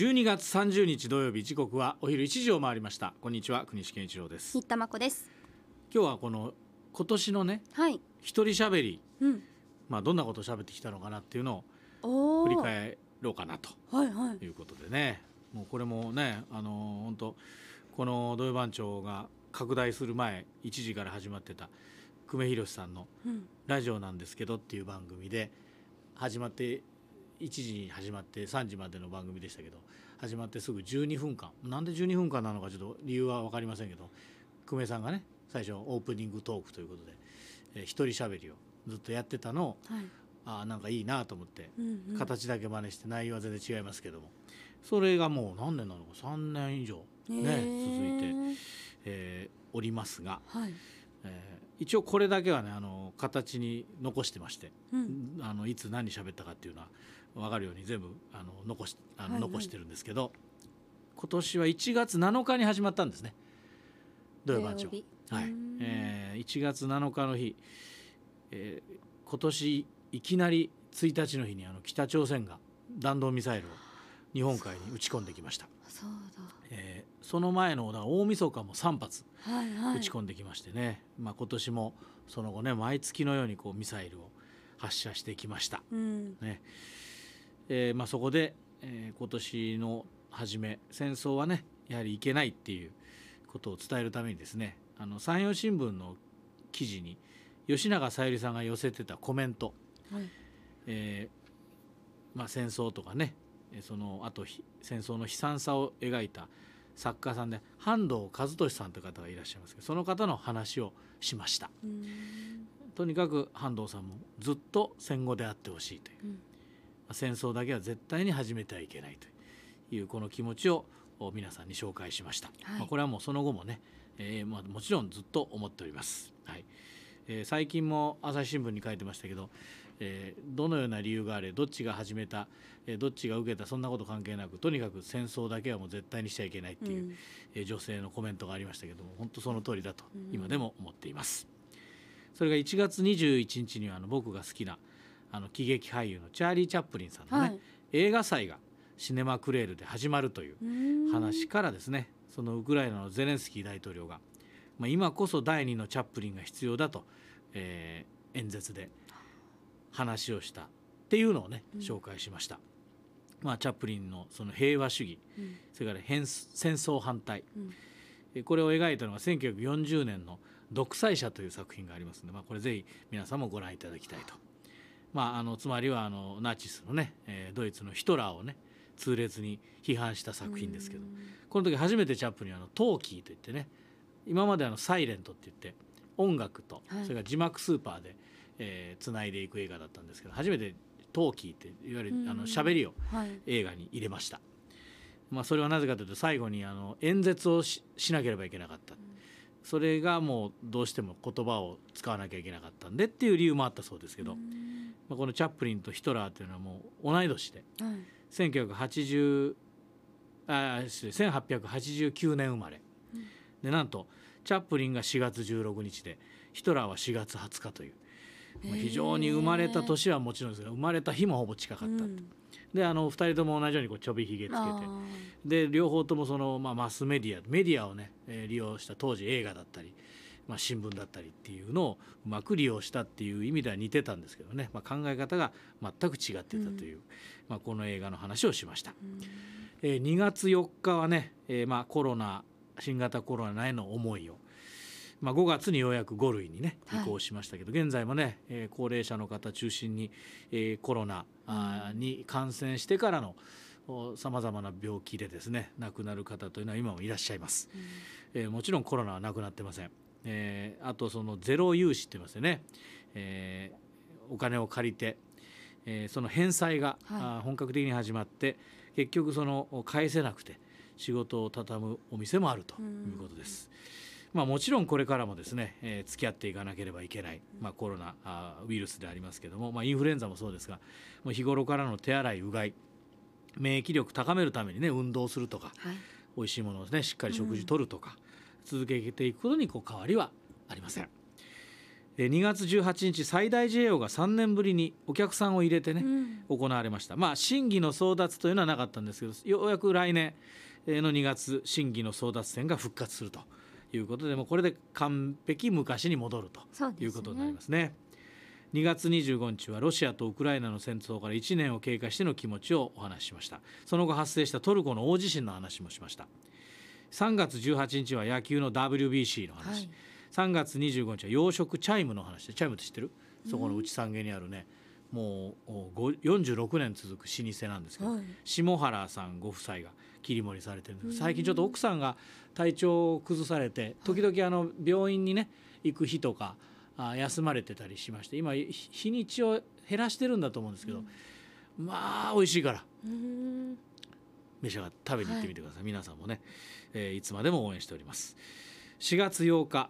12月30日土曜日時刻はお昼1時を回りました。こんにちは国士健一郎です。新田真子です。今日はこの今年のねはい。一人喋り。うん。まあどんなことを喋ってきたのかなっていうのを振り返ろうかなと。はいはい。いうことでね。もうこれもねあの本当この土曜番長が拡大する前1時から始まってた久米宏さんのうん。ラジオなんですけどっていう番組で始まって1時に始まって3時までの番組でしたけど始まってすぐ12分間。なんで12分間なのかちょっと理由は分かりませんけど久米さんがね最初オープニングトークということで、えー一人喋りをずっとやってたのをはい。あーなんかいいなと思ってうんうん。形だけ真似して内容は全然違いますけどもそれがもう何年なのか3年以上ね続いて、えーおりますが、はい。えー一応これだけはねあの形に残してましてうん。あのいつ何喋ったかっていうのは分かるように全部あの残しあの、はいはい。残してるんですけど今年は1月7日に始まったんですね。土曜番長はい。うん。えー1月7日の日、えー今年いきなり1日の日にあの北朝鮮が弾道ミサイルを日本海に撃ち込んできました、そうえーその前の大晦日も3発だはいはい。打ち込んできましてね、まあ、今年もその後ね毎月のようにこうミサイルを発射してきました、うん。ねえーまあ、そこで、えー今年の初め戦争はねやはりいけないっていうことを伝えるためにですねあの山陽新聞の記事に吉永小百合さんが寄せてたコメント、はい。えーまあ、戦争とかねえーそのあとひ戦争の悲惨さを描いた作家さんで半藤和俊さんという方がいらっしゃいますけどその方の話をしました。うん。とにかく半藤さんもずっと戦後であってほしいという、う戦争だけは絶対に始めてはいけないというこの気持ちをお皆さんに紹介しました、はい。まあ、これはもうその後もね、えーまあ、もちろんずっと思っております、はいえー最近も朝日新聞に書いてましたけど、えーどのような理由があれどっちが始めた、えーどっちが受けたそんなこと関係なくとにかく戦争だけはもう絶対にしちゃいけないっていう、うん。えー女性のコメントがありましたけども本当その通りだとうん。今でも思っています。それが1月21日にはあの僕が好きなあの喜劇俳優のチャーリー・チャップリンさんのね、はい。映画祭がシネマクレールで始まるといううん。話からですねそのウクライナのゼレンスキー大統領が、まあ、今こそ第二のチャップリンが必要だと、えー演説で話をしたっていうのをねうん。紹介しました。まあ、チャップリンのその平和主義うん。それから変戦争反対。うん。えこれを描いたのが1940年の「独裁者」という作品がありますので、まあ、これぜひ皆さんもご覧いただきたいと。まあ、あのつまりはあのナチスのね、えードイツのヒトラーをね痛烈に批判した作品ですけど。うんこの時初めてチャップリンはあのトーキーといってね今まであのサイレントって言って音楽とはい。それから字幕スーパーで、えー、つないでいく映画だったんですけど初めてトーキーっていわゆるあのうん喋りをはい。映画に入れました。まあ、それはなぜかというと最後にあの演説をししなければいけなかった。それがもうどうしても言葉を使わなきゃいけなかったんでっていう理由もあったそうですけど、うんまあ、このチャップリンとヒトラーというのはもう同い年で。はい。1980あ失礼1889年生まれ、うん。でなんとチャップリンが4月16日でヒトラーは4月20日という、まあ非常に生まれた年はもちろんですが生まれた日もほぼ近かった、うん。であの2人とも同じようにこうちょびひげつけて。あで両方ともその、まあ、マスメディアメディアをね、えー利用した当時映画だったり、まあ、新聞だったりっていうのをうまく利用したっていう意味では似てたんですけどね、まあ、考え方が全く違ってたという、まあ、この映画の話をしました。ーうんえー2月4日はね、えーまあ、コロナ新型コロナへの思いを、まあ、5月にようやく5類にねはい移行しましたけど、現在もね、えー高齢者の方中心に、えーコロナに感染してからのさまざまな病気でですね亡くなる方というのは今もいらっしゃいます。えーもちろんコロナはなくなってません。えーあとそのゼロ融資って言いますよね、えーお金を借りて、えーその返済が、はい。本格的に始まって結局その返せなくて仕事を畳むお店もあるということです。まあ、もちろんこれからもですね、えー付き合っていかなければいけない、まあ、コロナあーウイルスでありますけども、まあ、インフルエンザもそうですがもう日頃からの手洗いうがい免疫力高めるためにね運動するとかはい。美味しいものをねしっかり食事とるとか、続けていくことにこう変わりはありません。で2月18日最大 JO が3年ぶりにお客さんを入れてね、うん。行われました。まあ審議の争奪というのはなかったんですけどようやく来年の2月審議の争奪戦が復活するということでもうこれで完璧昔に戻るということになりますね。2月25日はロシアとウクライナの戦争から1年を経過しての気持ちをお話ししました。その後発生したトルコの大地震の話もしました3月18日は野球の WBC の話、はい。3月25日は洋食チャイムの話でチャイムって知ってる。そこの内三軒にあるね。もうおご46年続く老舗なんですけど、はい。下原さんご夫妻が切り盛りされてるんです最近ちょっと奥さんが体調を崩されて時々あの病院にね行く日とかあ休まれてたりしまして今日日にちを減らしてるんだと思うんですけど、まあ美味しいから。うん召し上がって食べに行ってみてください、皆さんもね、えーいつまでも応援しております。4月8日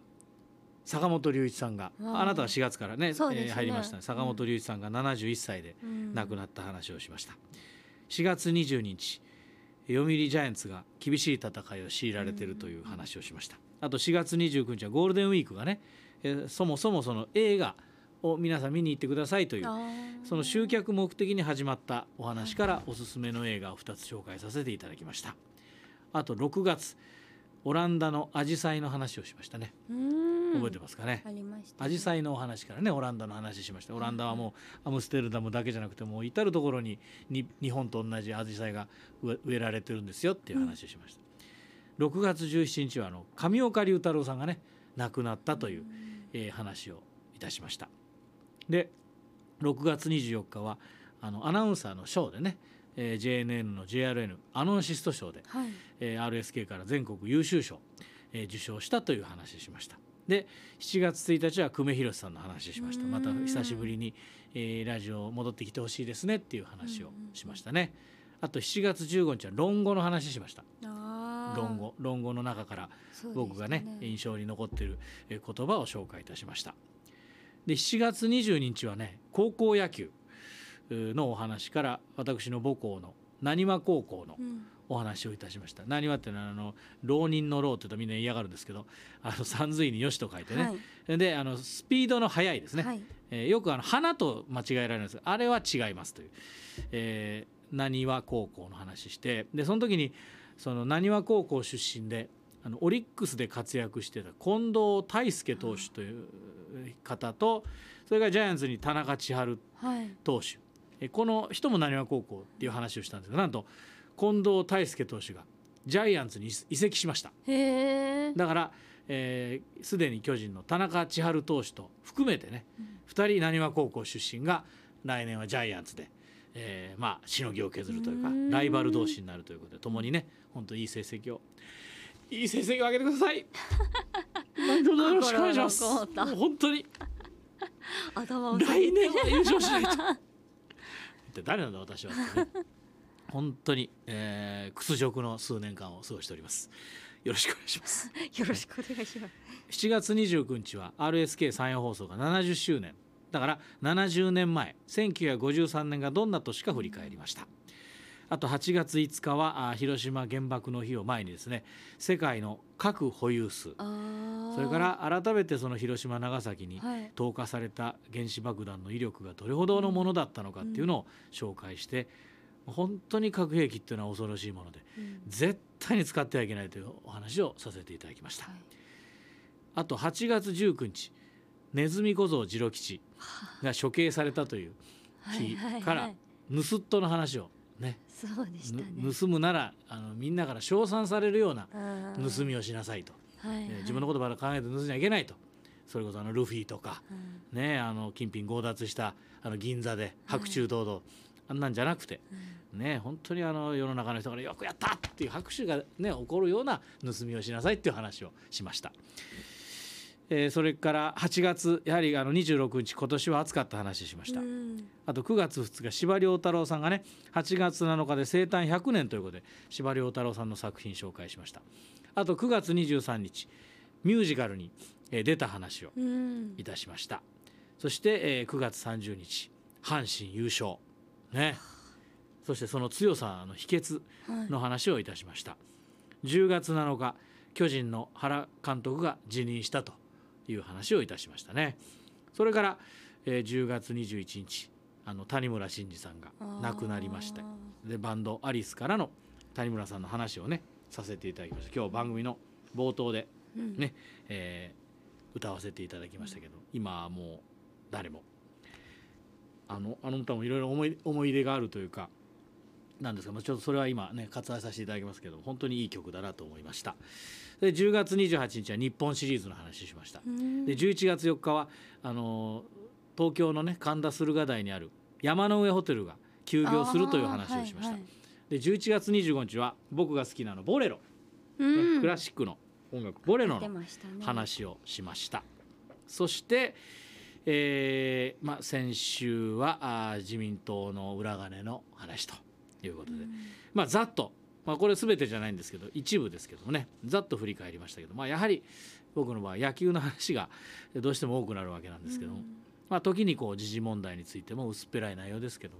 坂本龍一さんがあ。なたは4月からねね。えー入りましたね。坂本龍一さんが71歳でうん。亡くなった話をしました、4月22日読売ジャイアンツが厳しい戦いを強いられているという話をしました。あと4月29日はゴールデンウィークがね、えーそもそもその映画を皆さん見に行ってくださいというその集客目的に始まったお話からおすすめの映画を2つ紹介させていただきました。あと6月オランダのアジサイの話をしましたね。うん。覚えてますかね、アジサイのお話からねオランダの話しました。オランダはもうアムステルダムだけじゃなくてもう至る所にに日本と同じアジサイが植えられてるんですよっていう話をしました、6月17日はあの上岡龍太郎さんがね亡くなったという、えー話をいたしましたで6月24日はあのアナウンサーの賞でね、えー JNN の JRN アノンシスト賞ではい。えー RSK から全国優秀賞、えー受賞したという話をしました。で7月1日は久米宏さんの話をしました。うん。また久しぶりに、えーラジオ戻ってきてほしいですねっていう話をしましたね。あと7月15日は論語の話しました。論語論語の中から僕がね印象に残っているえー言葉を紹介いたしましたで7月22日はね高校野球のお話から私の母校の浪速高校のうんお話をいたしました。何はっていうのはあの浪人の浪って言うとみんな嫌がるんですけど、あの三髄によしと書いてね。で、あのスピードの速いですね。はいえーよくあの花と間違えられるんですが、あれは違いますという。えー、浪速高校の話して、でその時にその浪速高校出身で。あのオリックスで活躍してた近藤大輔投手という方とそれからジャイアンツに田中千春はい。投手。えこの人も浪速高校っていう話をしたんですがなんと近藤大輔投手がジャイアンツに移籍しました。だからえーすで、に巨人の田中千春投手と含めてね、2人浪速高校出身が来年はジャイアンツで、えーまあしのぎを削るというかうん。ライバル同士になるということで共にね本当いい成績をいい成績を上げてください 何卒よろしくお願いします本当に頭を来年は優勝しないと。一体誰なんだ私はね。本当に、えー屈辱の数年間を過ごしております。よろしくお願いします。よろしくお願いします7月29日は RSK 山陽放送が70周年。だから70年前1953年がどんな年か振り返りました。あと8月5日はあ広島原爆の日を前にですね世界の核保有数。それから改めてその広島長崎にはい。投下された原子爆弾の威力がどれほどのものだったのかっていうのを紹介して、本当に核兵器っていうのは恐ろしいものでうん。絶対に使ってはいけないというお話をさせていただきました、はい。あと8月19日ネズミ小僧次郎吉が処刑されたという日からはい盗っ人の話をね。そうでしたね。ぬ盗むならあのみんなから称賛されるような盗みをしなさいと、はいはい。えー自分のことばかり考えて盗んじゃいけないと。それこそあのルフィとかうん。ねあの金品強奪したあの銀座で白昼堂々、あんなんじゃなくてね本当にあの世の中の人からよくやったっていう拍手がね起こるような盗みをしなさいっていう話をしました。えーそれから8月やはりあの26日今年は暑かった話しました、うん。あと9月2日司馬遼太郎さんがね8月7日で生誕100年ということで司馬遼太郎さんの作品紹介しました。あと9月23日ミュージカルにえー出た話をうん。いたしました。そして、えー9月30日阪神優勝。ね。そしてその強さの秘訣はい。の話をいたしました。10月7日巨人の原監督が辞任したという話をいたしましたね。それから、えー10月21日あの谷村新司さんが亡くなりましてでバンドアリスからの谷村さんの話をねさせていただきました。今日番組の冒頭でうん。ね、えー歌わせていただきましたけど今はもう誰も。あのあの歌もいろいろ思い思い出があるというかなんですが、まあ、ちょっとそれは今ね割愛させていただきますけど本当にいい曲だなと思いましたで10月28日は日本シリーズの話しました。うん。で11月4日はあのー東京のね神田駿河台にある山の上ホテルが休業するという話をしました、はいはい。で11月25日は僕が好きなのボレロ、ねうん。クラシックの音楽ボレロ出の話をしました、そして、えーまあ、先週はあー自民党の裏金の話ということで、うん。まあざっと、まあ、これ全てじゃないんですけど一部ですけどもね。ざっと振り返りましたけど、まあ、やはり僕の場合野球の話がどうしても多くなるわけなんですけども、まあ、時にこう時事問題についても薄っぺらい内容ですけど、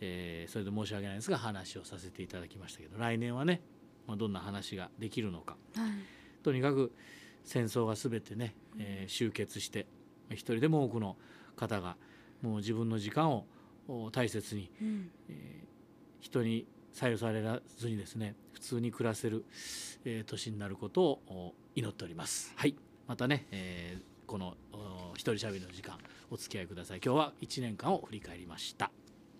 えーそれで申し訳ないですが話をさせていただきましたけど。来年はね、まあ、どんな話ができるのか。はい。とにかく戦争が全てね、えー終結して一人でも多くの方がもう自分の時間をお大切に、うん。えー人に左右されずにですね普通に暮らせる、えー年になることをお祈っております。はいまたね、えーこのお一人しゃべりの時間お付き合いください。今日は1年間を振り返りました。